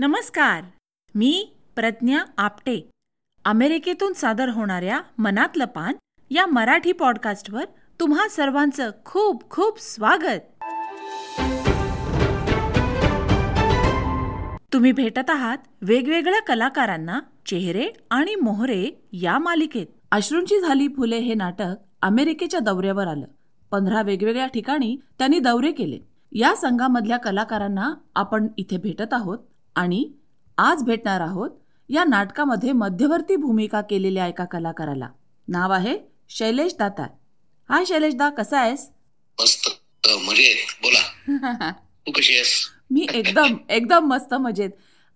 नमस्कार. मी प्रज्ञा आपटे. अमेरिकेतून सादर होणाऱ्या मनातलं पान या मराठी पॉडकास्टवर तुम्हा सर्वांचं खूप खूप स्वागत. तुम्ही भेटत आहात वेगवेगळ्या कलाकारांना चेहरे आणि मोहरे या मालिकेत. अश्रूंची झाली फुले हे नाटक अमेरिकेच्या दौऱ्यावर आलं. पंधरा वेगवेगळ्या ठिकाणी त्यांनी दौरे केले. या संघामधल्या कलाकारांना आपण इथे भेटत आहोत. आणि आज भेटणार आहोत या नाटकामध्ये मध्यवर्ती भूमिका केलेल्या एका कलाकाराला. नाव आहे शैलेश दातार. हाय शैलेश दा कसा आहेस? मस्त. मजेत. बोला. तू कशी आहेस? मी एकदम एकदम मस्त मजेत.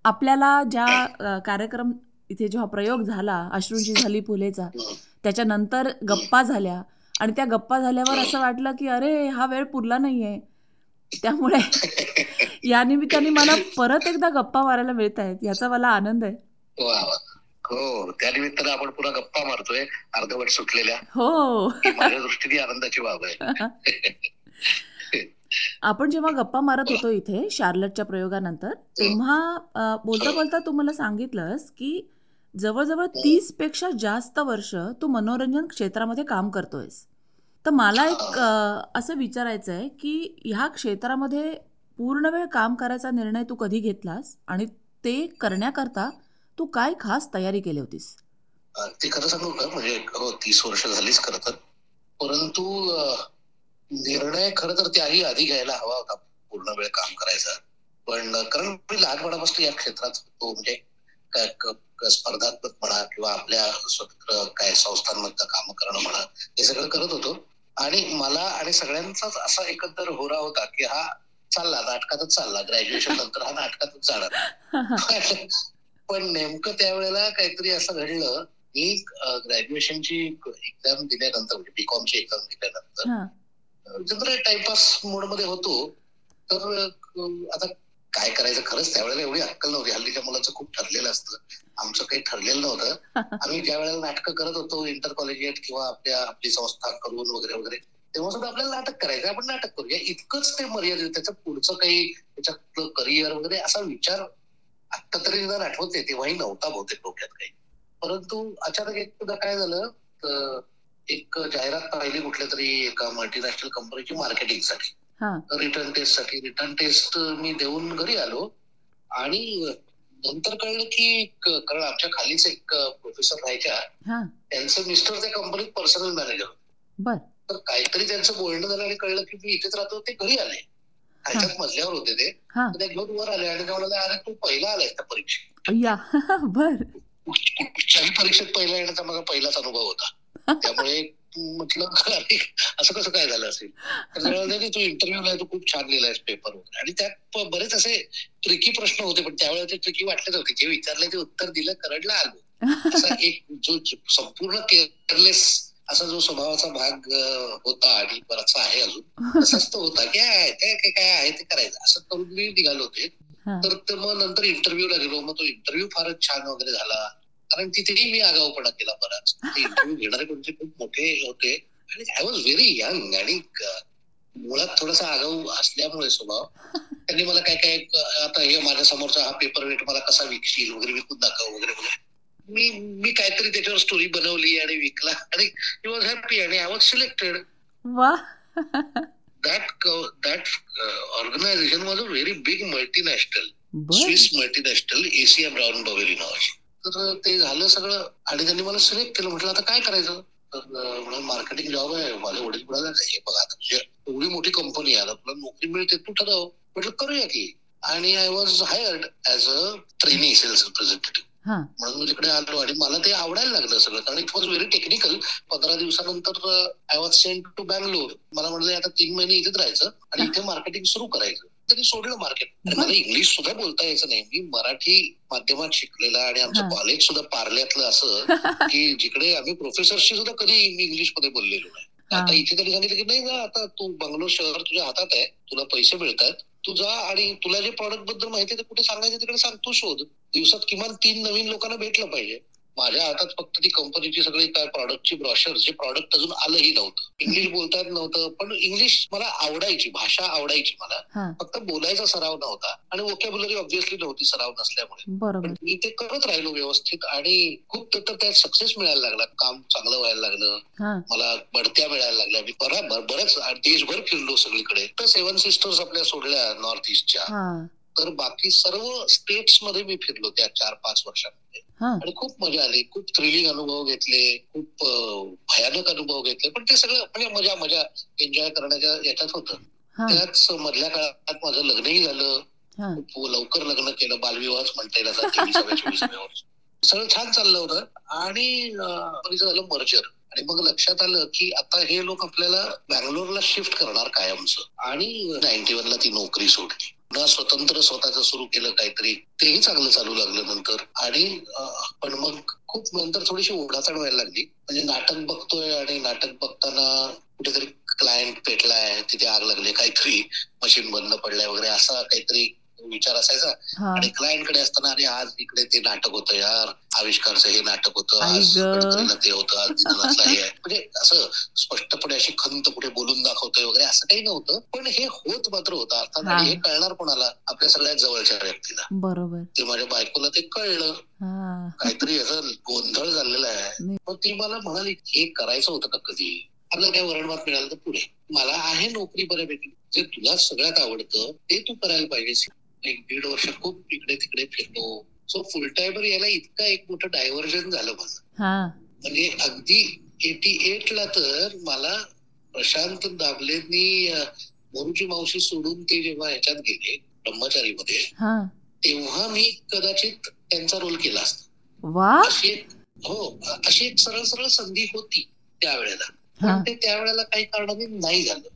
आपल्याला ज्या कार्यक्रम इथे जेव्हा प्रयोग झाला अश्रूंची झाली फुलेचा त्याच्यानंतर गप्पा झाल्या. आणि त्या गप्पा झाल्यावर असं वाटलं की अरे हा वेळ पुरला नाहीये. त्यामुळे या निमित्ताने मला परत एकदा गप्पा मारायला मिळत आहेत. याचा मला आनंद आहे. हो त्यानिमित्तानं आपण पुन्हा गप्पा मारतोय. अर्धवट सुटलेल्या. हो. माझ्या दृष्टीने आनंदाची बाब आहे. आपण जेव्हा गप्पा मारत होतो इथे शार्लटच्या प्रयोगानंतर तेव्हा बोलता बोलता तू मला सांगितलंस की जवळजवळ तीसपेक्षा जास्त वर्ष तू मनोरंजन क्षेत्रामध्ये काम करतोयस. तर मला एक असं विचारायचं आहे की ह्या क्षेत्रामध्ये पूर्ण वेळ काम करायचा निर्णय तू कधी घेतलास? आणि ते करण्याकरता तू काय खास तयारी केली होतीस? ते खरं सांगू का? म्हणजे हो तीस वर्ष झालीच खरं तर. परंतु निर्णय खरं तर त्याही आधी घ्यायला हवा होता पूर्ण वेळ काम करायचा. पण कारण मी लहानपणापासून या क्षेत्रात होतो. म्हणजे काय स्पर्धात्मक म्हणा किंवा आपल्या स्वतंत्र काय संस्थांमधलं काम करणं म्हणा हे सगळं करत होतो. आणि मला आणि सगळ्यांचाच असा एकंदर होरा होता की हा चालला नाटकातच चालला ग्रॅज्युएशन नंतर हा नाटकातच जाणार. पण नेमकं त्यावेळेला काहीतरी असं घडलं मी ग्रॅज्युएशनची एक्झाम दिल्यानंतर म्हणजे बीकॉमची एक्झाम दिल्यानंतर जनरल टाइमपास मोडमध्ये होतो. तर आता काय करायचं खरंच त्यावेळेला एवढी अक्कल नव्हती. हल्लीच्या मुलाचं खूप ठरलेलं असतं. आमचं काही ठरलेलं नव्हतं. आम्ही ज्या वेळेला नाटकं करत होतो इंटर कॉलेजिएट किंवा आपल्या आपली संस्था करून वगैरे वगैरे तेव्हा सुद्धा आपल्याला नाटक करायचं आपण नाटक करूया. इतकंच ते मर्यादित त्याचं पुढचं काही त्याच्यातलं करिअर वगैरे असा विचार आता तरी निदान आठवत तेव्हाही नव्हता बहुतेक डोक्यात काही. परंतु अचानक एकदा काय झालं तर एक जाहिरात पाहिली कुठल्या तरी एका मल्टीनॅशनल कंपनीची मार्केटिंगसाठी रिटर्न टेस्टसाठी. रिटर्न टेस्ट मी देऊन घरी आलो. आणि नंतर कळलं की कारण आमच्या खालीच एक प्रोफेसर राहायच्या. हा. त्यांचे मिस्टर त्या कंपनीत पर्सनल मॅनेजर बर. तर काहीतरी त्यांचं बोलणं झालं आणि कळलं की मी इथेच राहतो ते घरी आले. ह्याच्यात मजल्यावर होते ते. घेऊन वर आले आणि ते म्हणाले अरे तू पहिला आलाय त्या परीक्षेत. बर. कुठच्याही परीक्षेत पहिला येण्याचा माझा पहिलाच अनुभव होता. त्यामुळे म्हटलं असं कसं काय झालं असेल? तर "नाही, तू इंटरव्ह्यू नाही तू खूप छान लिहिलायस पेपर वगैरे आणि त्यात बरेच असे ट्रिकी प्रश्न होते पण त्यावेळेला ते ट्रिकी वाटलेच होते. जे विचारले ते उत्तर दिलं करडला आलो. असा एक जो संपूर्ण केअरलेस असा जो स्वभावाचा भाग होता आणि बराचसा आहे अजून तसाच तो होता की "आहे, काय काय काय आहे ते करायचं. असं करून मी निघालो होते. तर मग नंतर इंटरव्ह्यूला गेलो. मग तो इंटरव्ह्यू फारच छान वगैरे झाला. कारण तिथेही मी आगाऊपणा केला बराच. इंटरव्ह्यू घेणारे कोणते खूप मोठे होते. आणि आय वॉज व्हेरी यंग आणि मुळात थोडासा आगाऊ असल्यामुळे स्वभाव. त्यांनी मला काय काय आता हे माझ्या समोरचा हा पेपर वेट मला कसा विकशील वगैरे विकून दाखव वगैरे वगैरे. मी मी काहीतरी त्याच्यावर स्टोरी बनवली आणि विकला. आणि ही वॉज हॅपी आणि आय वॉज सिलेक्टेड वा. That co- that uh, organization was a very big multinational. बर. Swiss multinational Asea Brown Boveri नावाची. तर ते झालं सगळं. आणि त्यांनी मला सिलेक्ट केलं. म्हटलं आता काय करायचं? तर मार्केटिंग जॉब आहे. माझे वडील म्हणाले हे बघा आता तुझी एवढी मोठी कंपनी आहे. आता तुला नोकरी मिळते तू ठरव. म्हटलं करूया की. आणि I was hired as a training sales representative म्हणून मी तिकडे आलो. आणि मला ते आवडायला लागलं सगळं. कारण इट वॉज व्हेरी टेक्निकल पंधरा दिवसानंतर I was sent to Bangalore मला म्हटलं आता तीन महिने इथेच राहायचं. आणि इथे मार्केटिंग सुरू करायचं. त्यांनी सोडलं मार्केट मला इंग्लिश सुद्धा बोलता यायचं नाही. मी मराठी माध्यमात शिकलेला आणि आमचं. कॉलेज सुद्धा पार्ल्यातलं असं की जिकडे आम्ही प्रोफेसरशी सुद्धा कधी इंग्लिशमध्ये बोललेलो नाही. आता इथे तरी सांगितलं की नाही ना आता तू बंगलोर शहर तुझ्या हातात आहे. तुला पैसे मिळतात तू जा आणि तुला जे प्रॉडक्टबद्दल माहिती आहे ते कुठे सांगायचं तिकडे सांग. तू शोध. दिवसात किमान तीन नवीन लोकांना भेटलं पाहिजे. माझ्या हातात फक्त ती कंपनीची सगळी काय प्रॉडक्टची ब्रॉशर जे प्रॉडक्ट अजून आलंही नव्हतं. इंग्लिश बोलता येत नव्हतं पण इंग्लिश मला आवडायची भाषा आवडायची मला. फक्त बोलायचा सराव नव्हता. आणि वोकॅब्युलरी ऑब्व्हियसली नव्हती सराव नसल्यामुळे. पण मी ते करत राहिलो व्यवस्थित आणि खूप तर त्यात सक्सेस मिळायला लागला. काम चांगलं व्हायला लागलं. मला बढत्या मिळायला लागल्या. मी बरोबर बरेच देशभर फिरलो सगळीकडे. तर सेव्हन सिस्टर्स आपल्या सोडल्या नॉर्थ ईस्टच्या तर बाकी सर्व स्टेट्समध्ये मी फिरलो त्या चार पाच वर्षांमध्ये. आणि खूप मजा आली. खूप थ्रिलिंग अनुभव घेतले. खूप भयानक अनुभव घेतले. पण ते सगळं म्हणजे मजा मजा एन्जॉय करण्याच्या याच्यात होतं. त्याच मधल्या काळात माझं लग्नही झालं. खूप लवकर लग्न केलं. बालविवाहच म्हणता येईल आता तेविसाव्या चोवीसाव्या वर्ष. सगळं छान चाललं होतं. आणि कंपनीचं झालं मर्जर आणि मग लक्षात आलं की आता हे लोक आपल्याला बँगलोरला शिफ्ट करणार कायमचं. आणि नाईन्टी ला ती नोकरी सोडली. पुन्हा स्वतंत्र स्वतःच सुरू केलं काहीतरी तेही चांगलं चालू लागलं नंतर. आणि पण मग खूप नंतर थोडीशी ओढाताण व्हायला लागली. म्हणजे नाटक बघतोय आणि नाटक बघताना कुठेतरी क्लायंट पेटलाय तिथे आग लागली काहीतरी मशीन बंद पडलाय वगैरे असा काहीतरी विचार असायचा. आणि क्लायंटकडे असताना अरे आज इकडे ते नाटक होतं यार. आविष्कारचं हे नाटक होतं. आज ते होतं. आज हे म्हणजे असं स्पष्टपणे अशी खंत कुठे बोलून दाखवतोय वगैरे असं काही नव्हतं. पण हे होत मात्र होतं. अर्थात हा. आणि हे कळणार कोणाला? आपल्या सगळ्यात जवळच्या व्यक्तीला. बरोबर. ते माझ्या बायकोला ते कळलं. हा. काहीतरी याचा गोंधळ झालेला आहे. मग ती मला म्हणाली हे करायचं होतं का कधी? आपल्याला काय वरणभात मिळालं तर पुढे. मला आहे नोकरी बऱ्यापैकी. जे तुला सगळ्यात आवडतं ते तू करायला पाहिजेस. एक दीड वर्ष खूप इकडे तिकडे फिरलो. सो फुल टाइमवर यायला इतका एक मोठं डायव्हर्जन झालं माझं. म्हणजे अगदी एटी एट ला तर मला प्रशांत दाबलेंनी अं, मोरूची मावशी सोडून ते जेव्हा ह्याच्यात गेले ब्रह्मचारीमध्ये हा. तेव्हा मी कदाचित त्यांचा रोल केला असता. अशी एक हो अशी एक सरळ सरळ संधी होती त्यावेळेला. पण ते त्यावेळेला काही कारणाने नाही झालं.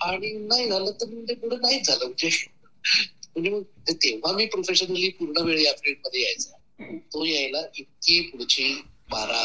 आणि नाही झालं तर ते पुढे नाहीच झालं. म्हणजे म्हणजे मग तेव्हा मी प्रोफेशनली पूर्ण वेळ या फील्डमध्ये यायचा. तो यायला इतकी पुढची बारा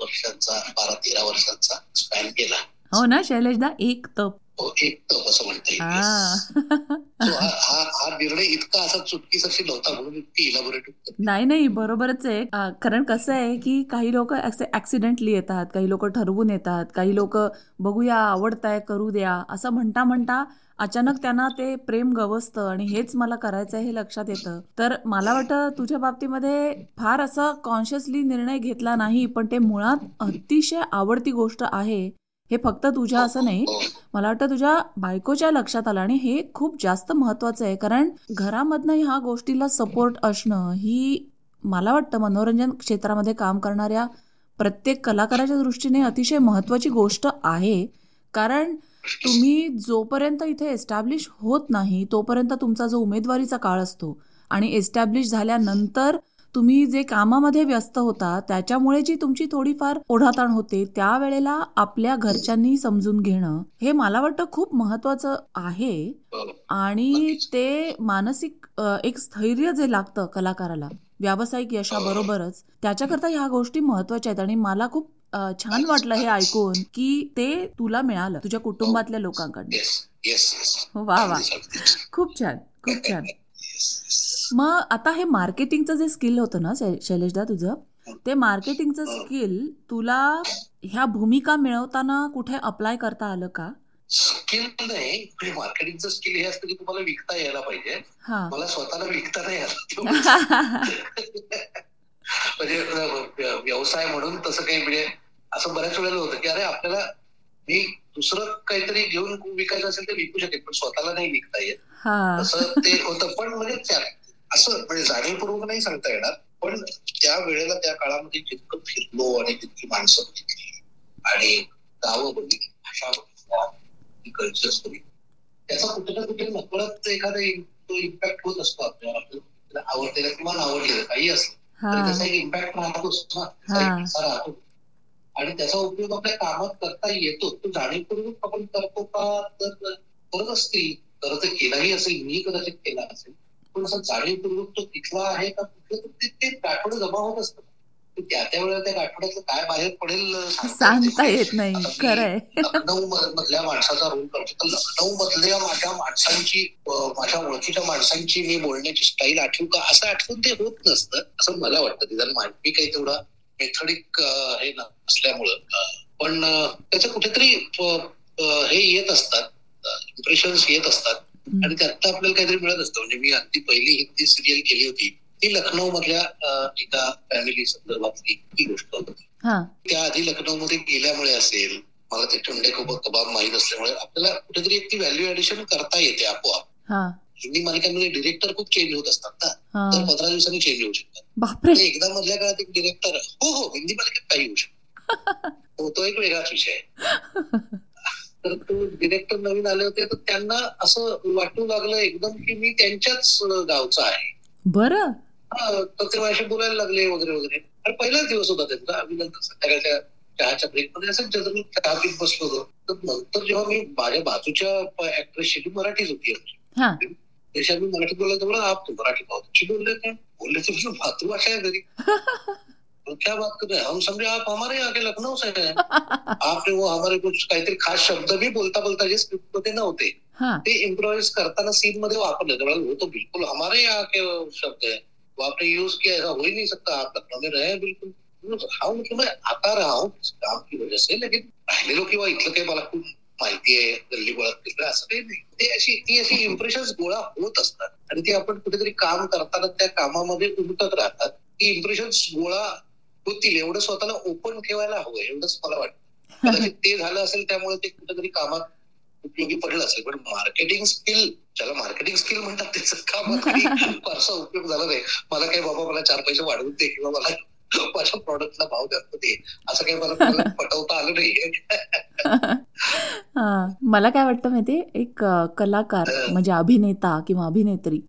वर्षांचा बारा तेरा वर्षांचा स्पॅन केला हो ना शैलेशदा एक तप एक तप असं म्हणता येईल. हा. So निर्णय इतका असा चुटकीसाठी नव्हता म्हणून इतकी इलाबोरेट नाही नाही बरोबरच आहे. कारण कसं आहे की काही लोक ऍक्सिडेंटली येतात काही लोक ठरवून येतात काही लोक बघूया आवडताय करू द्या असं म्हणता म्हणता अचानक त्यांना ते प्रेम गवसतं आणि हेच मला करायचं हे लक्षात येतं. तर मला वाटतं तुझ्या बाबतीमध्ये फार असं कॉन्शियसली निर्णय घेतला नाही पण ते मुळात अतिशय आवडती गोष्ट आहे. हे फक्त तुझ्या असं नाही हो. मला वाटतं तुझ्या बायकोच्या लक्षात आलं आणि हे खूप जास्त महत्वाचं आहे. कारण घरामधनं ह्या गोष्टीला सपोर्ट असणं ही मला वाटतं मनोरंजन क्षेत्रामध्ये काम करणाऱ्या प्रत्येक कलाकाराच्या दृष्टीने अतिशय महत्वाची गोष्ट आहे. कारण तुम्ही जोपर्यंत इथे एस्टॅब्लिश होत नाही तोपर्यंत तुमचा जो उमेदवारीचा काळ असतो आणि एस्टॅब्लिश झाल्यानंतर तुम्ही जे कामामध्ये व्यस्त होता त्याच्यामुळे जी तुमची थोडीफार ओढाताण होते त्यावेळेला आपल्या घरच्यांनी समजून घेणं हे मला वाटतं खूप महत्वाचं आहे. हो. आणि ते मानसिक एक स्थैर्य जे लागतं कलाकाराला व्यावसायिक यशाबरोबरच त्याच्याकरता ह्या गोष्टी महत्त्वाच्या आहेत. आणि मला खूप छान वाटलं हे ऐकून की ते तुला मिळालं तुझ्या कुटुंबातल्या लोकांकडनं. वा वा. खूप छान खूप छान. मग आता हे मार्केटिंगचं जे स्किल होतं ना शैलेशदा तुझं ते मार्केटिंगचं स्किल तुला ह्या भूमिका मिळवताना कुठे अप्लाय करता आलं का? स्किल नाही मार्केटिंगचं स्किल हे असतं की तुम्हाला विकता यायला पाहिजे. हा. मला स्वतःला विकता नाही आलं. म्हणजे व्यवसाय म्हणून तसं काही म्हणजे असं बऱ्याच वेळेला होतं की अरे आपल्याला मी दुसरं काहीतरी घेऊन विकायचं असेल तर विकू शकेल पण स्वतःला नाही विकता येत. असं ते होतं. पण म्हणजे असं म्हणजे जाणीवपूर्वक नाही सांगता येणार पण त्या वेळेला त्या काळामध्ये जितकं फिरलो आणि तितकी माणसं बघितली आणि गावं बघितली भाषा बघितल्या कल्चर्स बघितली त्याचा कुठे ना कुठे नकळत एखादा तो इम्पॅक्ट होत असतो आपल्याला आवडलेलं किंवा आवडलेलं काही असलं तरी त्याचा एक इम्पॅक्ट राहतोच ना राहतो. आणि त्याचा उपयोग आपल्या कामात करता येतो तो जाणीवपूर्वक आपण करतो का? तर करत असतील. करत केलाही असेल मी कदाचित केला असेल. असं जाणीवपूर्वक तो तिथला आहे का कुठलं तर ते गाठोडं जमा होत असतं. त्या त्या वेळेला त्या गाठोड्यातलं काय बाहेर पडेल सांगता येत नाही. खरंय. लखनौ मधल्या माणसाचा रोल करतो. तर लखनौ मधल्या माझ्या माणसांची माझ्या ओळखीच्या माणसांची मी बोलण्याची स्टाईल आठवू का? असं आठवून ते होत नसतं असं मला वाटतं. ते जर मा- मी काही तेवढा मेथडिक हे नसल्यामुळं पण त्याचं कुठेतरी हे येत असतात. इम्प्रेशन्स येत असतात. आणि त्यातनं आपल्याला काहीतरी मिळत असतं. म्हणजे मी अगदी पहिली हिंदी सिरियल केली होती ती लखनौ मधल्या एका फॅमिली संदर्भातली ती गोष्ट होती. हा. त्याआधी लखनौमध्ये गेल्यामुळे असेल मला ते टुंडे कबाब कबाब माहीत असल्यामुळे आपल्याला कुठेतरी एक ती व्हॅल्यू ऍडिशन करता येते आपोआप. हा. हिंदी मालिकांमध्ये डिरेक्टर खूप चेंज होत असतात ना. तर हा पंधरा दिवसांनी चेंज होऊ शकतात. एकदा मधल्या काळात एक डिरेक्टर हो हो हिंदी मालिकेत काही होऊ शकतो. हो तो एक वेगळाच विषय आहे. तर तो डिरेक्टर नवीन आले होते तर त्यांना असं वाटू लागलं एकदम की मी त्यांच्याच गावचा आहे. बरं. हा, तर ते माझ्याशी बोलायला लागले वगैरे वगैरे. आणि पहिलाच दिवस होता त्यांचा आम्ही नंतर संध्याकाळच्या चहाच्या ब्रेकमध्ये असं जनरल चहा पीत बसलो होतो तर नंतर जेव्हा मी माझ्या बाजूच्या ऍक्ट्रेसशी मराठीच होती आमची. हा. त्याच्यात मी मराठीत बोलला तेवढं आप तू मराठी बोलले काय बोलले तर तुझं मातृभाषा आहे घरी. तो क्या बात कर रहे हैं? हम समझे आप हमारे यहाँ के लखनऊ से हैं। आपने वो हमारे कुछ काहीतरी खास शब्द भी बोलता बोलता जे स्क्रिप्ट मध्ये नव्हते हा। ते इम्प्रोवाइज करताना सीन मध्ये वापरले तर वो तो बिल्कुल हमारे यहाँ के शब्द है। वो आपने यूज़ किया ऐसा हो ही नहीं सकता। आप लखनऊ में रहे बिल्कुल। हाँ मतलब मैं आता रहा हूँ काम की वजह से लेकिन राहिलेलो किंवा इथलं काही मला खूप माहिती आहे गल्ली बोळात तिथलं असं काही नाही। ते अशी ती अशी इम्प्रेशन गोळा होत असतात. आणि ते आपण कुठेतरी काम करताना त्या कामामध्ये उमटत राहतात. ती गोळा होतील. एवढं स्वतःला ओपन ठेवायला हवं एवढंच मला वाटतं. कदाचित ते झालं असेल त्यामुळे ते कुठेतरी कामात उपयोगी पडलं असेल. पण मार्केटिंग स्किल ज्याला मार्केटिंग स्किल म्हणतात त्याचं कामात काही फारसा उपयोग झाला नाही. मला काही बाबा मला चार पैसे वाढवून दे किंवा मला माझ्या प्रॉडक्टला भाव द्यात दे. असं काही मला पटवता आलं नाही हा, मला काय वाटतं माहितीये एक कलाकार म्हणजे अभिनेता किंवा अभिनेत्री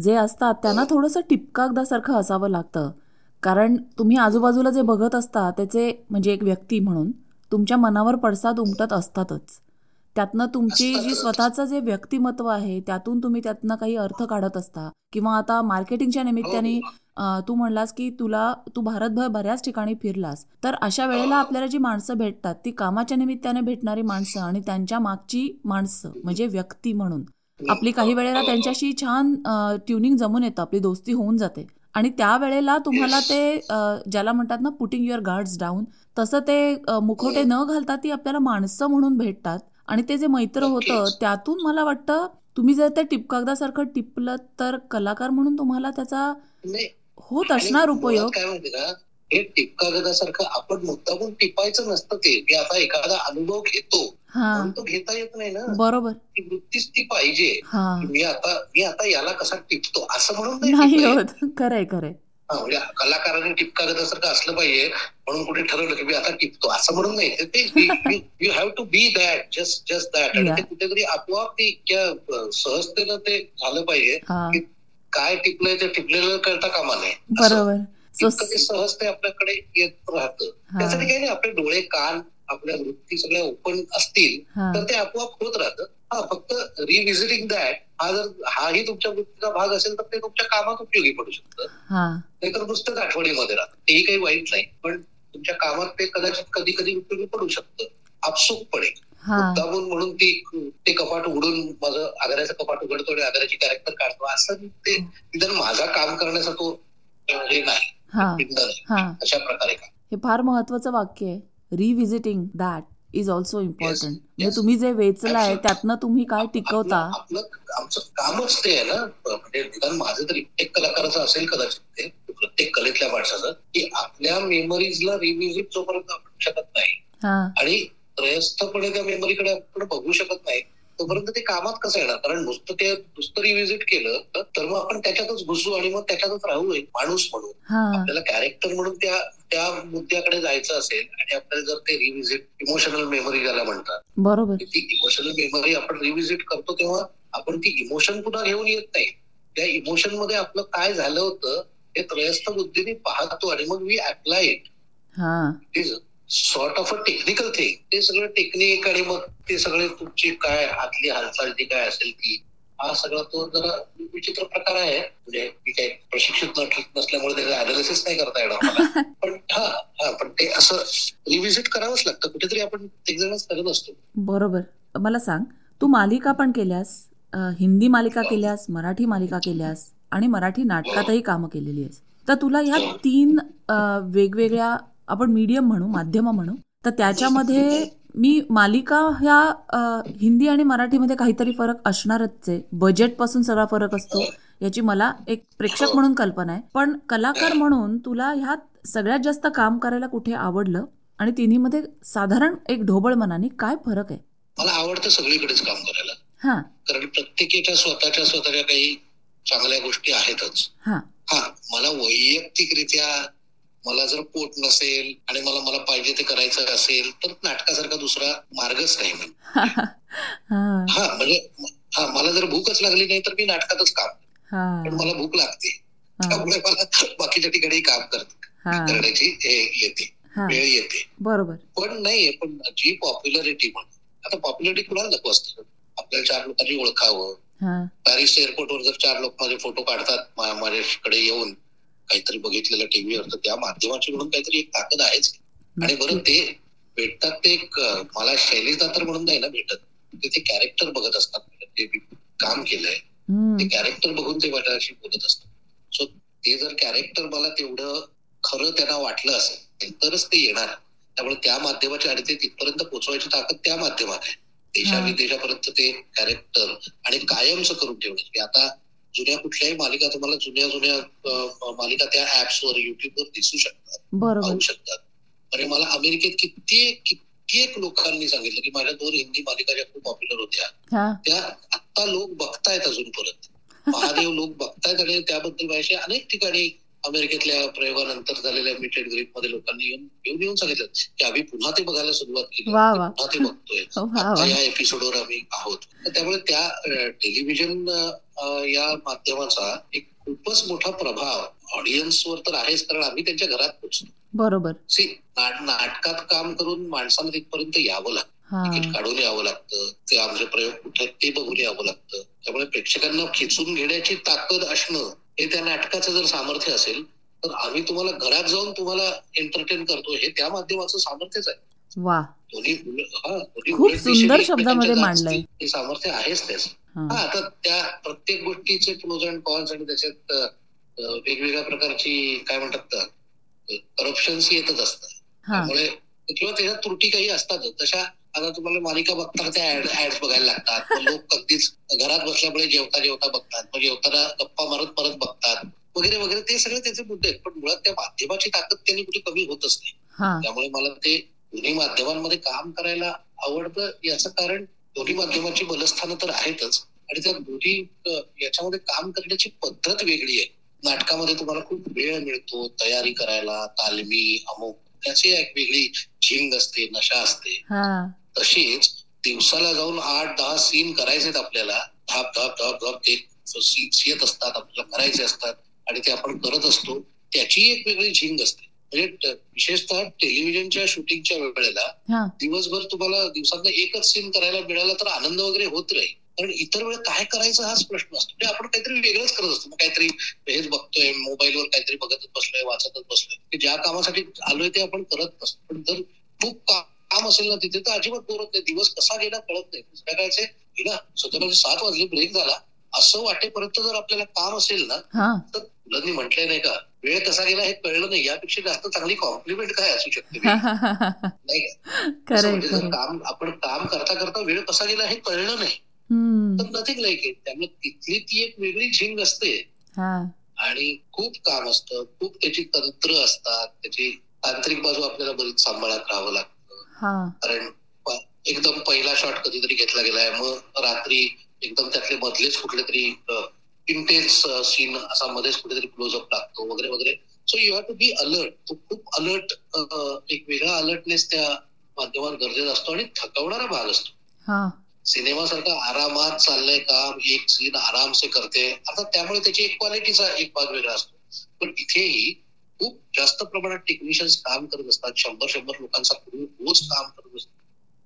जे असतात त्यांना थोडंसं टिपकागदासारखं असावं लागतं. कारण तुम्ही आजूबाजूला जे बघत असता त्याचे म्हणजे एक व्यक्ती म्हणून तुमच्या मनावर पडसाद उमटत असतातच. त्यातनं तुमची जी. स्वतःचं जे व्यक्तिमत्व आहे त्यातून तुम्ही त्यातनं काही अर्थ काढत असता. किंवा आता मार्केटिंगच्या निमित्ताने हो. अ, तू म्हणलास की तुला तू भारतभर बऱ्याच ठिकाणी फिरलास. तर अशा वेळेला आपल्याला जी माणसं भेटतात ती कामाच्या निमित्ताने भेटणारी माणसं आणि त्यांच्या मागची माणसं म्हणजे व्यक्ती म्हणून. आपली काही वेळेला त्यांच्याशी छान ट्युनिंग जमून येतं आपली दोस्ती होऊन जाते. आणि त्यावेळेला तुम्हाला ते ज्याला म्हणतात ना पुटिंग युअर गार्ड्स डाऊन तसं ते मुखवटे न घालता ती आपल्याला माणसं म्हणून भेटतात. आणि ते जे मैत्र होतं. त्यातून मला वाटतं तुम्ही जर ते टिपकागदासारखं टिपलं तर कलाकार म्हणून तुम्हाला त्याचा होत असणार उपयोग. हे टिपकागदासारखं आपण मुद्दामून टिपायचं नसतं ते. आता एखादा अनुभव घेतो तो घेता येत नाही ना. बरोबर. ती वृत्तीच ती पाहिजे. हा. मी आता मी आता याला कसा टिपतो? असं म्हणून नाही. होत. खरंय खरंय. हा, म्हणजे कलाकाराने टिपकागदासारखं असलं पाहिजे म्हणून कुठे ठरवलं की मी आता टिपतो. असं म्हणून नाही. ते you have to be that just just that आणि. ते कुठेतरी आपोआप ते इतक्या सहजतेनं ते झालं पाहिजे हा. काय टिपलंय ते टिपलेलं कळता कामा नये. बरोबर. सहज ते आपल्याकडे येत राहतं. त्यासाठी काही नाही आपले डोळे कान आपल्या वृत्ती सगळ्या ओपन असतील तर ते आपोआप होत राहतं. हा फक्त रिव्हिजिटिंग दॅट हा जर हाही तुमच्या वृत्तीचा भाग असेल तर ते तुमच्या कामात उपयोगी पडू शकतं. हा. नाहीतर नुसतंच आठवणीमध्ये राहतं. तेही काही वाईट नाही पण तुमच्या कामात ते कदाचित कधी कधी उपयोगी पडू शकतं. आपसुकपणे. हा. मुद्दामून म्हणून ती ते कपाट उघडून माझं आगाराचं कपाट उघडतो आणि आगाराची कॅरेक्टर काढतो. असं ते निदान माझा काम करण्याचा तो हे नाही. अशा प्रकारे काम. हे फार महत्वाचं वाक्य आहे. Revisiting that is also important म्हणजे. तुम्ही जे वेचलाय. त्यातनं तुम्ही काय टिकवता आमचं कामच ते आहे ना म्हणजे निदान माझं तरी प्रत्येक कलाकाराचं असेल कदाचित ते प्रत्येक कलेतल्या माणसाचं की आपल्या मेमरीजला रिव्हिजिट जोपर्यंत आपण शकत नाही हा आणि त्रयस्थपणे त्या मेमरीकडे आपण बघू शकत नाही तोपर्यंत ते कामात कसं येणार? कारण नुसतं ते नुसतं रिव्हिजिट केलं तर- मग आपण त्याच्यातच घुसू आणि मग त्याच्यातच राहू एक माणूस म्हणून. आपल्याला कॅरेक्टर म्हणून त्या त्या मुद्द्याकडे जायचं असेल आणि आपल्याला जर ते रिव्हिजिट इमोशनल मेमरी ज्याला म्हणतात. बरोबर. ती इमोशनल मेमरी आपण रिव्हिजिट करतो तेव्हा आपण ती इमोशन पुन्हा घेऊन येत नाही. त्या इमोशनमध्ये आपलं काय झालं होतं हे त्रयस्थ बुद्धीने पाहतो आणि मग we apply it is sort of a technical thing ते सगळं टेक्निक आणि मग ते सगळे तुमची काय आतली हालचाल जी काय असेल ती हा सगळा तो जरा विचित्र प्रकार आहे. म्हणजे मी काही प्रशिक्षित न- नसल्यामुळे त्याचं अनालिसिस नाही करता येणार मला. पण हा हा पण ते असं रिव्हिजिट करावंच लागतं. कुठेतरी आपण एक जणच करत असतो. बरोबर. मला सांग तू मालिका पण केल्यास हिंदी मालिका केल्यास मराठी मालिका केल्यास आणि मराठी नाटकातही कामं केलेली आहेस. तर तुला ह्या तीन अ, वेगवेगळ्या आपण मीडियम म्हणू माध्यम म्हणू तर त्याच्यामध्ये मी मालिका ह्या हिंदी आणि मराठीमध्ये काहीतरी फरक असणारच आहे बजेटपासून सगळा फरक असतो याची मला एक प्रेक्षक म्हणून कल्पना आहे. पण कलाकार म्हणून तुला ह्यात सगळ्यात जास्त काम करायला कुठे आवडलं? आणि तिन्हीमध्ये साधारण एक ढोबळ मनाने काय फरक आहे? मला आवडतं सगळीकडेच काम करायला. हा. कारण प्रत्येकीच्या स्वतःच्या स्वतःच्या काही चांगल्या गोष्टी आहेतच. हा. हा मला वैयक्तिकरित्या मला जर पोट नसेल आणि मला मला पाहिजे ते करायचं असेल तर नाटकासारखा दुसरा मार्गच नाही म्हणजे हा. हा म्हणजे हा मला जर भूकच लागली नाही तर मी नाटकातच काम हा. पण मला भूक लागते. त्यामुळे मला बाकीच्या ठिकाणी काम कर हा. करण्याची हे येते. वेळ येते. बरोबर. पण नाही पण जी पॉप्युलरिटी म्हण आता पॉप्युलरिटी कुणाला नको असतं आपल्याला चार लोकांनी ओळखावं. हा. पॅरिस एअरपोर्टवर जर चार लोक माझे फोटो काढतात माझ्याकडे येऊन काहीतरी बघितलेलं टीव्हीवर तर त्या माध्यमाची म्हणून काहीतरी एक ताकद आहेच. आणि बरं ते भेटतात ते एक, मला शैली दातर म्हणून नाही ना भेटत. ते ते कॅरेक्टर बघत असतात. ते काम केलंय. ते कॅरेक्टर बघून ते माझ्याशी बोलत असतात. सो ते जर कॅरेक्टर मला तेवढं खरं त्यांना वाटलं असेल तरच ते येणार. त्यामुळे त्या माध्यमाची आणि ते तिथपर्यंत पोहोचवायची ताकद त्या माध्यमात आहे. देशा. विदेशापर्यंत ते कॅरेक्टर आणि कायमचं करून ठेवणं की आता जुन्या कुठल्याही मालिका तुम्हाला जुन्या जुन्या मालिका त्या ऍप्सवर युट्यूबवर दिसू शकतात पाहू शकतात. आणि मला अमेरिकेत कित्येक कित्येक लोकांनी सांगितलं की माझ्या दोन हिंदी मालिका ज्या खूप पॉप्युलर होत्या हा. त्या आता लोक बघतायत अजून परत महादेव लोक बघतायत आणि त्याबद्दल माझ्याशी अनेक ठिकाणी अमेरिकेतल्या प्रयोगानंतर झालेल्या मिटेड ग्रीपमध्ये लोकांनी येऊन येऊन येऊन सांगितलं की आम्ही पुन्हा ते बघायला सुरुवात केली. पुन्हा ते बघतोय. या एपिसोडवर आम्ही आहोत. त्यामुळे त्या टेलिव्हिजन या माध्यमाचा एक खूपच मोठा प्रभाव ऑडियन्सवर तर आहेच कारण आम्ही त्यांच्या घरात पोहोचतो. बरोबर. सी नाटकात काम करून माणसाला तिथपर्यंत यावं लागतं. तिकीट काढून यावं लागतं. ते आमचे प्रयोग कुठे ते बघून यावं लागतं. त्यामुळे प्रेक्षकांना खेचून घेण्याची ताकद असणं हे त्या नाटकाचं जर सामर्थ्य असेल तर आम्ही तुम्हाला घरात जाऊन तुम्हाला एंटरटेन करतो. हे त्या माध्यमाचं सामर्थ्यच आहे. वा. खूप सुंदर शब्दामध्ये मांडलंय. हे सामर्थ्य आहेच त्याच हा. आता त्या प्रत्येक गोष्टीचे प्रोज अँड कॉन्स आणि त्याच्यात वेगवेगळ्या प्रकारची काय म्हणतात करप्शन्स येतच असतात. त्यामुळे किंवा त्याच्यात त्रुटी काही असतातच. तशा आता तुम्हाला मालिका बघताना त्या ऍड ऍड्स बघायला लागतात. लोक अगदीच घरात बसल्यामुळे जेवता जेवता बघतात. मग जेवताना गप्पा मारत परत बघतात. वगैरे वगैरे ते सगळे त्याचे मुद्दे आहेत. पण मुळात त्या माध्यमाची ताकद त्यांनी कुठे कमी होतच नाही. त्यामुळे मला ते दोन्ही माध्यमांमध्ये काम करायला आवडतं. याचं कारण दोन्ही माध्यमाची बलस्थानं तर आहेतच. आणि त्या दोन्ही याच्यामध्ये काम करण्याची पद्धत वेगळी आहे. नाटकामध्ये तुम्हाला खूप वेळ मिळतो. तयारी करायला तालमी अमुक त्याची एक वेगळी झिंग असते नशा असते. तशीच दिवसाला जाऊन आठ दहा सीन करायचेत आपल्याला. धाप धाप धाप धाप ते सीन्स येत असतात आपल्याला करायचे असतात आणि ते आपण करत असतो त्याची एक वेगळी झिंग असते. म्हणजे विशेषतः टेलिव्हिजनच्या शूटिंगच्या वेळेला दिवसभर तुम्हाला दिवसातनं एकच सीन करायला मिळाला तर आनंद वगैरे होत राहील कारण इतर वेळ काय करायचं हाच प्रश्न असतो. म्हणजे आपण काहीतरी वेगळंच करत असतो. काहीतरी हेच बघतोय मोबाईलवर काहीतरी बघतच बसलोय वाचतच बसलोय. की ज्या कामासाठी आलोय ते आपण करत नसतो. पण जर खूप काम असेल ना तिथे तर अजिबात बोर होत नाही. दिवस कसा गेला कळत नाही. संध्याकाळचे गेला स्वतः सात वाजले ब्रेक झाला. असं वाटेपर्यंत जर आपल्याला काम असेल ना तर मुलांनी म्हटलंय नाही का वेळ कसा गेला हे कळलं नाही. यापेक्षा जास्त चांगली कॉम्प्लिमेंट काय असू शकते? नाही का? म्हणजे काम आपण काम करता करता वेळ कसा गेला हे कळलं नाही. तर नथिंग लाईक इट त्यामुळे तिथली ती एक वेगळी झिंग असते. हा. आणि खूप काम असतं. खूप त्याची तंत्र असतात. त्याची तांत्रिक बाजू आपल्याला बरीच सांभाळत राहावं लागतं. हा. कारण एकदम पहिला शॉट कधीतरी घेतला गेलाय. मग रात्री एकदम त्यातले मधलेच कुठले तरी इंटेन्स सीन असा मध्येच कुठेतरी क्लोजअप लागतो वगैरे वगैरे. So you have to be alert तो खूप अलर्ट एक वेगळा अलर्टनेस त्या माध्यमात गरजेचा असतो आणि थकवणारा भाग असतो. सिनेमासारखा आरामात चाललंय काम एक सीन आरामसे करते. अर्थात त्यामुळे त्याची एक क्वालिटीचा एक भाग वेगळा असतो. पण इथेही खूप जास्त प्रमाणात टेक्निशियन्स काम करत असतात. शंभर शंभर लोकांचा रोज काम करत असतो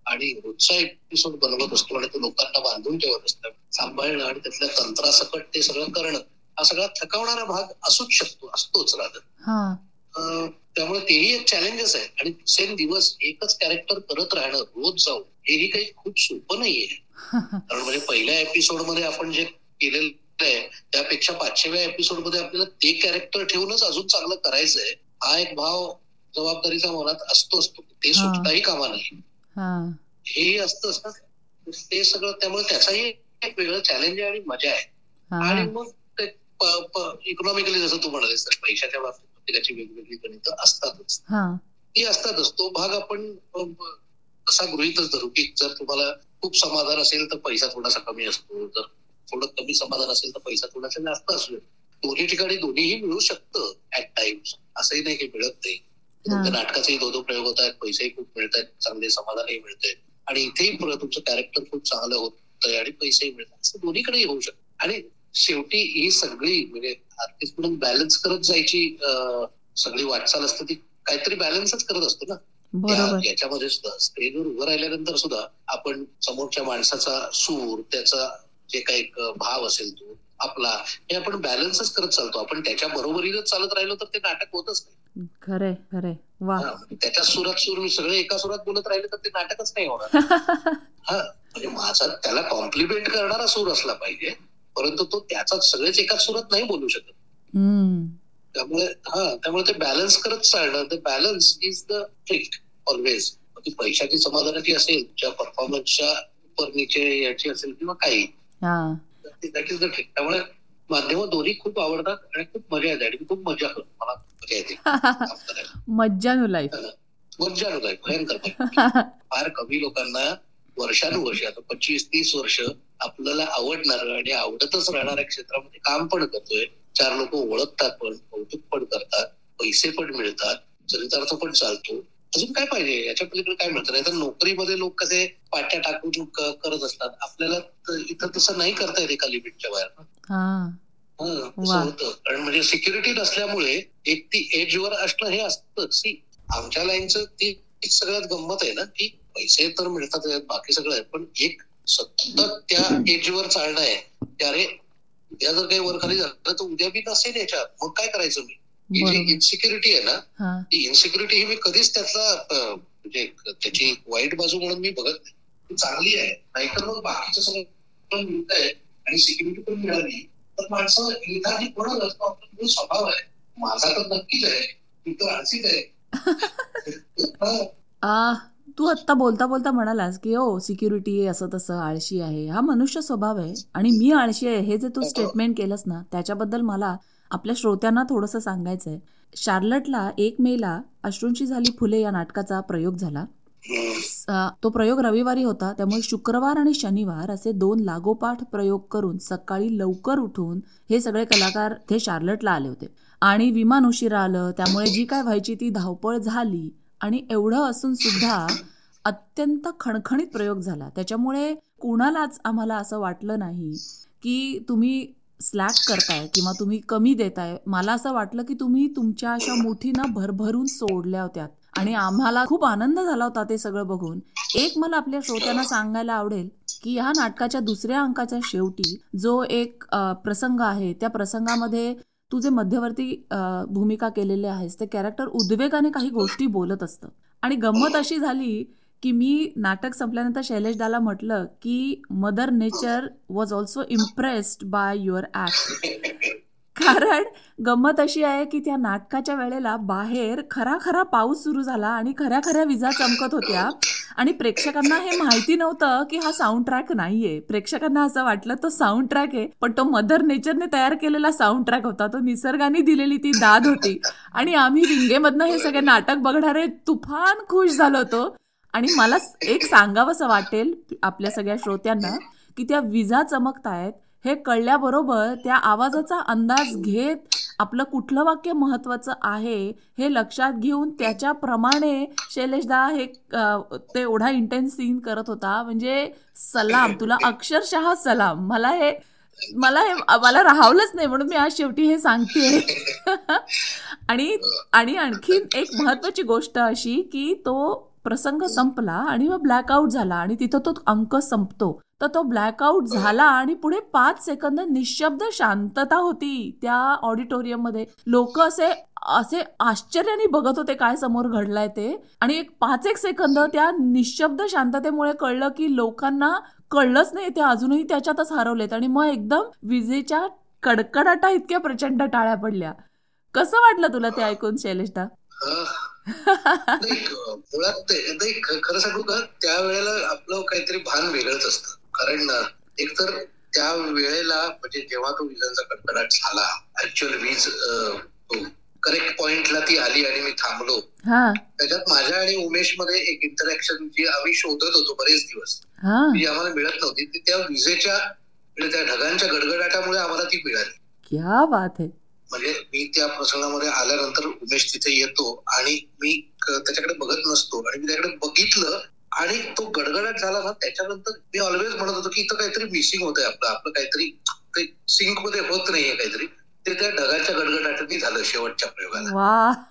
आणि रोजचा एपिसोड बनवत असतो आणि तो लोकांना बांधून ठेवत असतात. सांभाळणं आणि त्यातल्या तंत्रासकट ते सगळं करणं हा सगळा थकवणारा भाग असूच शकतो असतोच राहत त्यामुळे तेही एक चॅलेंजेस आहे आणि सेम दिवस एकच कॅरेक्टर करत राहणं रोज जाऊन हेही काही खूप सोपं नाहीये. कारण म्हणजे पहिल्या एपिसोडमध्ये आपण जे केलेलं आहे त्यापेक्षा पाचशेव्या एपिसोडमध्ये आपल्याला ते कॅरेक्टर ठेवूनच अजून चांगलं करायचंय. हा एक भाव जबाबदारीचा मनात असतो असतो. ते. सुटताही कामा नाही हा. हे असतंच ना ते सगळं त्यामुळे त्याचाही एक वेगळं चॅलेंज आहे आणि मजा आहे. आणि मग ते इकॉनॉमिकली जसं तू म्हणालीस तर पैशाच्या बाबतीत. प्रत्येकाची वेगवेगळी गणित असतातच. हा. ती असतातच. तो भाग आपण असा गृहितच धरू की जर तुम्हाला खूप समाधान असेल तर पैसा थोडासा कमी असतो. जर थोडं कमी समाधान असेल तर पैसा थोडासा जास्त असतो. दोन्ही ठिकाणी दोन्हीही मिळू शकतं ऍट टाइम्स असंही नाही की मिळत नाही. तुमच्या नाटकाचेही दो दो प्रयोग होत आहेत पैसेही खूप मिळत आहेत चांगले समाधानही मिळतंय. आणि इथेही तुमचं कॅरेक्टर खूप चांगलं होतंय आणि पैसेही मिळतात. असं दोन्हीकडेही होऊ शकतं. आणि शेवटी ही सगळी म्हणजे आर्टिस्ट म्हणून बॅलन्स करत जायची सगळी वाटचाल असते ती काहीतरी बॅलन्सच करत असतो ना. याच्यामध्ये सुद्धा स्टेजवर उभं राहिल्यानंतर सुद्धा आपण समोरच्या माणसाचा सूर त्याचा जे काही एक भाव असेल तो आपला हे आपण बॅलन्सच करत चालतो. आपण त्याच्या बरोबरीनच चालत राहिलो तर ते नाटक होतच नाही. खरे खरे वा. त्याच्या सुरात सूर मी सगळे एका सुरात बोलत राहिले तर ते नाटकच नाही होणार. हा म्हणजे माझा त्याला कॉम्प्लिमेंट करणारा सूर असला पाहिजे. परंतु तो त्याचा सगळेच एकाच सुरात नाही बोलू शकत. त्यामुळे हा त्यामुळे ते बॅलन्स करत चालणं the balance is the trick always ती पैशाची समाधानाची असेल त्या परफॉर्मन्सच्या उपरणीचे याची असेल किंवा काही हा. दॅट इज द ट्रिक त्यामुळे माध्यम दोन्ही खूप आवडतात आणि खूप मजा येते आणि मी खूप मजा करतो. मला मजा येते. करायला. मज्जानू लाईफ मज्जा होत भयंकर मजा. फार कमी लोकांना वर्षानुवर्ष आता पंचवीस तीस वर्ष आपल्याला आवडणार आणि आवडतच राहणाऱ्या क्षेत्रामध्ये काम पण करतोय. चार लोक ओळखतात पण कौतुक पण करतात पैसे पण मिळतात चरितार्थ पण चालतो. अजून काय पाहिजे? याच्या पलीकडे काय मिळतं नाही तर नोकरीमध्ये लोक कसे पाट्या टाकून करत असतात. आपल्याला इथं तसं नाही करता येत एका लिमिटच्या बाहेर. होतं. कारण म्हणजे सिक्युरिटी नसल्यामुळे एक ती एजवर असणं हे असतंच सी आमच्या लाईनचं ती सगळ्यात गंमत आहे ना की पैसे तर मिळतात बाकी सगळं आहे. पण एक सतत त्या एजवर चालणं आहे की अरे उद्या जर काही वर खाली झालं तर उद्या बी नसेल याच्यात. मग काय करायचं मी? ही जी इन्सिक्युरिटी आहे ना ती इन्सिक्युरिटी ही मी कधीच त्यातला म्हणजे त्याची वाईट बाजू म्हणून मी बघत नाही. ती चांगली आहे. नाहीतर मग बाकीचं सगळं पण मिळतंय आणि सिक्युरिटी पण मिळाली तर माणसं निधानी कोणाच असतो आपला मूळ स्वभाव आहे माझा तर नक्कीच आहे. मी तर आळशीच आहे. तू आत्ता बोलता बोलता म्हणालास की ओ सिक्युरिटी आहे असं तसं आळशी आहे. हा मनुष्य स्वभाव आहे आणि मी आळशी आहे हे जे तू स्टेटमेंट केलंस ना त्याच्याबद्दल मला आपल्या श्रोत्यांना थोडंसं सांगायचं आहे शार्लटला एक मेला अश्रूंची झाली फुले या नाटकाचा प्रयोग झाला. तो प्रयोग रविवारी होता त्यामुळे शुक्रवार आणि शनिवार असे दोन लागोपाठ प्रयोग करून सकाळी लवकर उठून हे सगळे कलाकार ते शार्लटला आले होते. आणि विमान उशिरा आलं त्यामुळे जी काय व्हायची ती धावपळ झाली आणि एवढं असून सुद्धा अत्यंत खणखणीत प्रयोग झाला. त्याच्यामुळे कुणालाच आम्हाला असं वाटलं नाही की तुम्ही स्लॅक करताय किंवा तुम्ही कमी देताय. मला असं वाटलं की तुम्ही तुमच्या अशा मुठीना भरभरून सोडल्या होत्या. आणि आम्हाला खूप आनंद झाला होता ते सगळं बघून. एक मला आपल्या श्रोत्यांना सांगायला आवडेल की ह्या नाटकाच्या दुसऱ्या अंकाच्या शेवटी जो एक प्रसंग आहे त्या प्रसंगामध्ये तू जे मध्यवर्ती भूमिका केलेले आहेस ते कॅरेक्टर उद्वेगाने काही गोष्टी बोलत असतं. आणि गंमत अशी झाली की मी नाटक संपल्यानंतर शैलेश दाला म्हटलं की mother nature was also impressed by your act कारण गंमत अशी आहे की त्या नाटकाच्या वेळेला बाहेर खरा खरा पाऊस सुरू झाला आणि खऱ्या खऱ्या विजा चमकत होत्या. आणि प्रेक्षकांना हे माहिती नव्हतं की हा साऊंड ट्रॅक नाहीये. प्रेक्षकांना असं वाटलं तो साऊंड ट्रॅक आहे पण तो मदर नेचरने तयार केलेला साऊंड ट्रॅक होता. तो निसर्गाने दिलेली ती दाद होती. आणि आम्ही रिंगेमधनं हे सगळे नाटक बघणारे तुफान खुश झालो होतो. आणि मला एक सांगावंसं वाटेल आपल्या सगळ्या श्रोत्यांना की त्या विजा चमकतायत हे कळल्याबरोबर त्या आवाजाचा अंदाज घेत आपलं कुठलं वाक्य महत्वाचं आहे हे लक्षात घेऊन त्याच्याप्रमाणे शैलेशदा हे ते एवढा इंटेन्स सीन करत होता. म्हणजे सलाम तुला अक्षरशः सलाम. मला हे मला हे मला राहावलंच नाही म्हणून मी आज शेवटी हे सांगते. आणि आणि आणखीन एक महत्वाची गोष्ट अशी की तो प्रसंग संपला आणि मग ब्लॅकआउट झाला आणि तिथं तो अंक संपतो. तर तो ब्लॅकआउट झाला आणि पुढे पाच सेकंद निशब्द शांतता होती. त्या ऑडिटोरियममध्ये लोक असे असे आश्चर्याने बघत होते काय समोर घडलाय ते. आणि एक पाच एक सेकंद त्या निशब्द शांततेमुळे कळलं की लोकांना कळलंच नाही. ते अजूनही त्याच्यातच हरवलेत आणि मग एकदम विजेच्या कडकडाटा इतक्या प्रचंड टाळ्या पडल्या. कसं वाटलं तुला ते ऐकून शैलेशदा नाही, क- मुळात ते- नाही खरं सांगू का? त्यावेळेला आपलं काहीतरी भान वेगळंच असतं. कारण एकतर त्या वेळेला म्हणजे जेव्हा तो विजांचा कडकडाट झाला ऍक्च्युअल वीज करेक्ट पॉइंटला ती आली आणि मी थांबलो. त्याच्यात माझ्या आणि उमेशमध्ये एक इंटरॅक्शन जी आम्ही शोधत होतो बरेच दिवस हा. जी आम्हाला मिळत नव्हती ती त्या विजेच्या म्हणजे त्या ढगांच्या गडगडाटामुळे आम्हाला ती मिळाली. क्या बात है म्हणजे मी त्या प्रसंगामध्ये आल्यानंतर उमेश तिथे येतो आणि मी त्याच्याकडे बघत नसतो. आणि मी त्याकडे बघितलं आणि तो गडगडाट झाला ना त्याच्यानंतर मी ऑलवेज म्हणत होतो की इथं काहीतरी मिसिंग होतंय आपलं. आपलं काहीतरी सिंकमध्ये होत नाहीये काहीतरी. ते त्या ढगाच्या गडगडाटाने झालं शेवटच्या प्रयोगाला.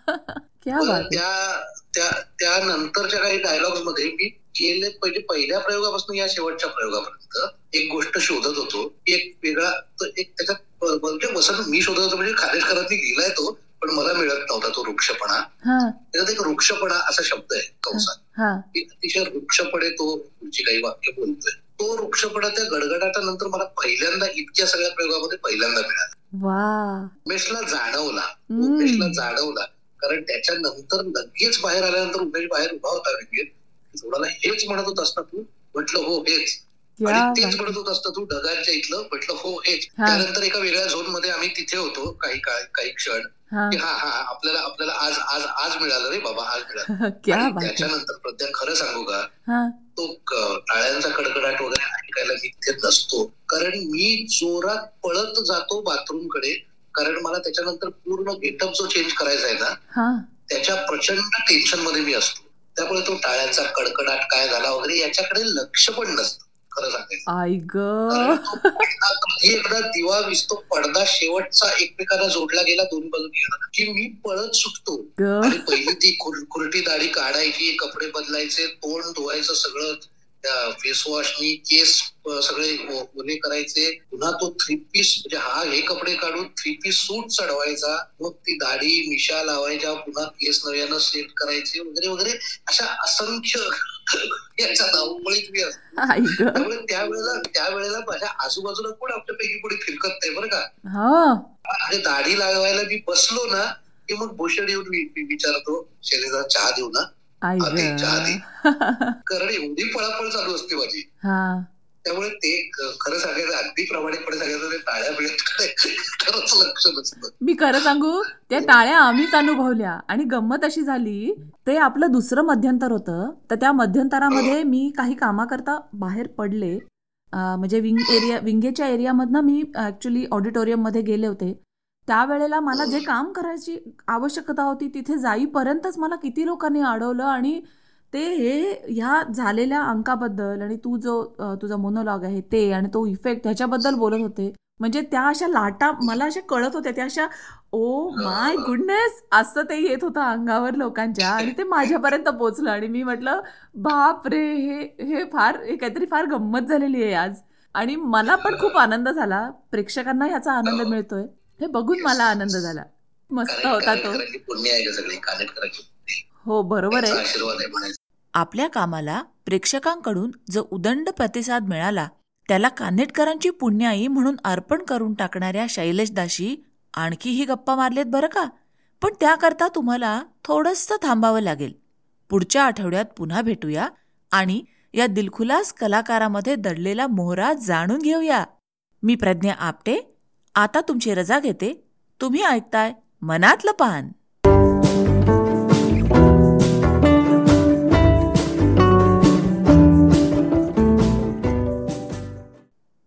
त्या त्या त्यानंतरच्या काही डायलॉगमध्ये मी गेले पहिले पहिल्या प्रयोगापासून या शेवटच्या प्रयोगापर्यंत एक गोष्ट शोधत होतो की एक वेगळा तो एक त्याच्यात म्हणजे वसंत मी शोधत होतो म्हणजे खानेशकरांनी लिहिलाय तो पण मला मिळत नव्हता तो वृक्षपणा. हा. त्याच्यात एक वृक्षपणा असा शब्द आहे कंसात. हा. की अतिशय वृक्षपणे तो जी काही वाक्य बोलतोय तो वृक्षपणा त्या गडगडाटानंतर मला पहिल्यांदा इतक्या सगळ्या प्रयोगामध्ये पहिल्यांदा मिळाला. उमेशला जाणवला. उमेशला जाणवला. कारण त्याच्यानंतर लगेच बाहेर आल्यानंतर उमेश बाहेर उभा होता विकेट थोडाला हेच म्हणत होत असता तू? म्हटलं हो हेच. आणि तेच म्हणत होत असता तू ढगांच्या इथलं. म्हटलं हो हेच. त्यानंतर एका वेगळ्या झोनमध्ये आम्ही तिथे होतो काही काळ काही क्षण. हा. की हा हा आपल्याला आपल्याला आज आज आज मिळालं रे बाबा आज मिळालं. त्याच्यानंतर प्रज्ञा खरं सांगू का? तो टाळ्यांचा कडकडाट वगैरे ऐकायला मी तिथे नसतो. कारण मी जोरात पळत जातो बाथरूमकडे कारण मला त्याच्यानंतर पूर्ण गेटअप जो चेंज करायचा आहे ना हा. त्याच्या प्रचंड टेन्शनमध्ये मी असतो. त्यामुळे तो टाळ्यांचा कडकडाट काय झाला वगैरे याच्याकडे लक्ष पण नसतं. खरं सांगायचं. आई एकदा दिवा विसतो पडदा शेवटचा एकमेकांना जोडला गेला दोन्ही बाजूनी की मी पळत सुटतो. आणि पहिली ती खुरटी दाढी काढायची कपडे बदलायचे तोंड धुवायचं सगळं फेस वॉशनी केस सगळे ओले करायचे. पुन्हा तो थ्री पीस म्हणजे हा हे कपडे काढून थ्री पीस सूट चढवायचा. मग ती दाढी मिशा लावायच्या पुन्हा केस नव्यानं सेट करायचे वगैरे वगैरे. अशा असंख्य मी त्यामुळे त्यावेळेला त्यावेळेला माझ्या आजूबाजूला कोण आपल्यापैकी कोणी फिरकत नाही बरं का हा. आणि दाढी लावायला मी बसलो ना की मग भूषण येऊन वि- विचारतो शरीरात चहा देऊ ना चहा दे. कारण एवढी पळापळ चालू असते माझी हा. त्यामुळे ते खरं सांगायचं अगदी प्रामाणिकपणे सांगायचं ते टाळ्या मिळत लक्ष नसतं. मी खरं सांगू त्या टाळ्या आम्हीच अनुभवल्या. आणि गंमत अशी झाली ते आपलं दुसरं मध्यंतर होतं. तर त्या मध्यंतरामध्ये मी काही कामाकरता बाहेर पडले. म्हणजे विंग एरिया विंगेच्या एरियामधनं मी ऍक्च्युली ऑडिटोरियममध्ये गेले होते. त्यावेळेला मला जे काम करायची आवश्यकता होती तिथे जाईपर्यंतच मला किती लोकांनी अडवलं आणि ते हे ह्या झालेल्या अंकाबद्दल आणि तू जो तुझा मोनोलॉग आहे ते आणि तो इफेक्ट ह्याच्याबद्दल बोलत होते म्हणजे त्या अशा लाटा मला अशा कळत होत्या त्या अशा ओ माय गुडनेस असं ते येत होतं अंगावर लोकांच्या आणि ते माझ्यापर्यंत पोचलं आणि मी म्हटलं बाप रे हे हे फार हे काहीतरी फार गंमत झालेली आहे आज. आणि मला पण खूप आनंद झाला प्रेक्षकांना ह्याचा आनंद मिळतोय हे बघून मला आनंद झाला. मस्त होता तो. हो बरोबर आहे. आपल्या कामाला प्रेक्षकांकडून जो उदंड प्रतिसाद मिळाला त्याला कानेटकरांची पुण्याई म्हणून अर्पण करून टाकणाऱ्या शैलेशदाशी आणखी आणखीही गप्पा मारलेत बरं का? पण त्याकरता तुम्हाला थोडंसं थांबावं लागेल. पुढच्या आठवड्यात पुन्हा भेटूया आणि या दिलखुलास कलाकारामध्ये दडलेला मोहरा जाणून घेऊया. मी प्रज्ञा आपटे आता तुमची रजा घेते. तुम्ही ऐकताय मनातलं पान.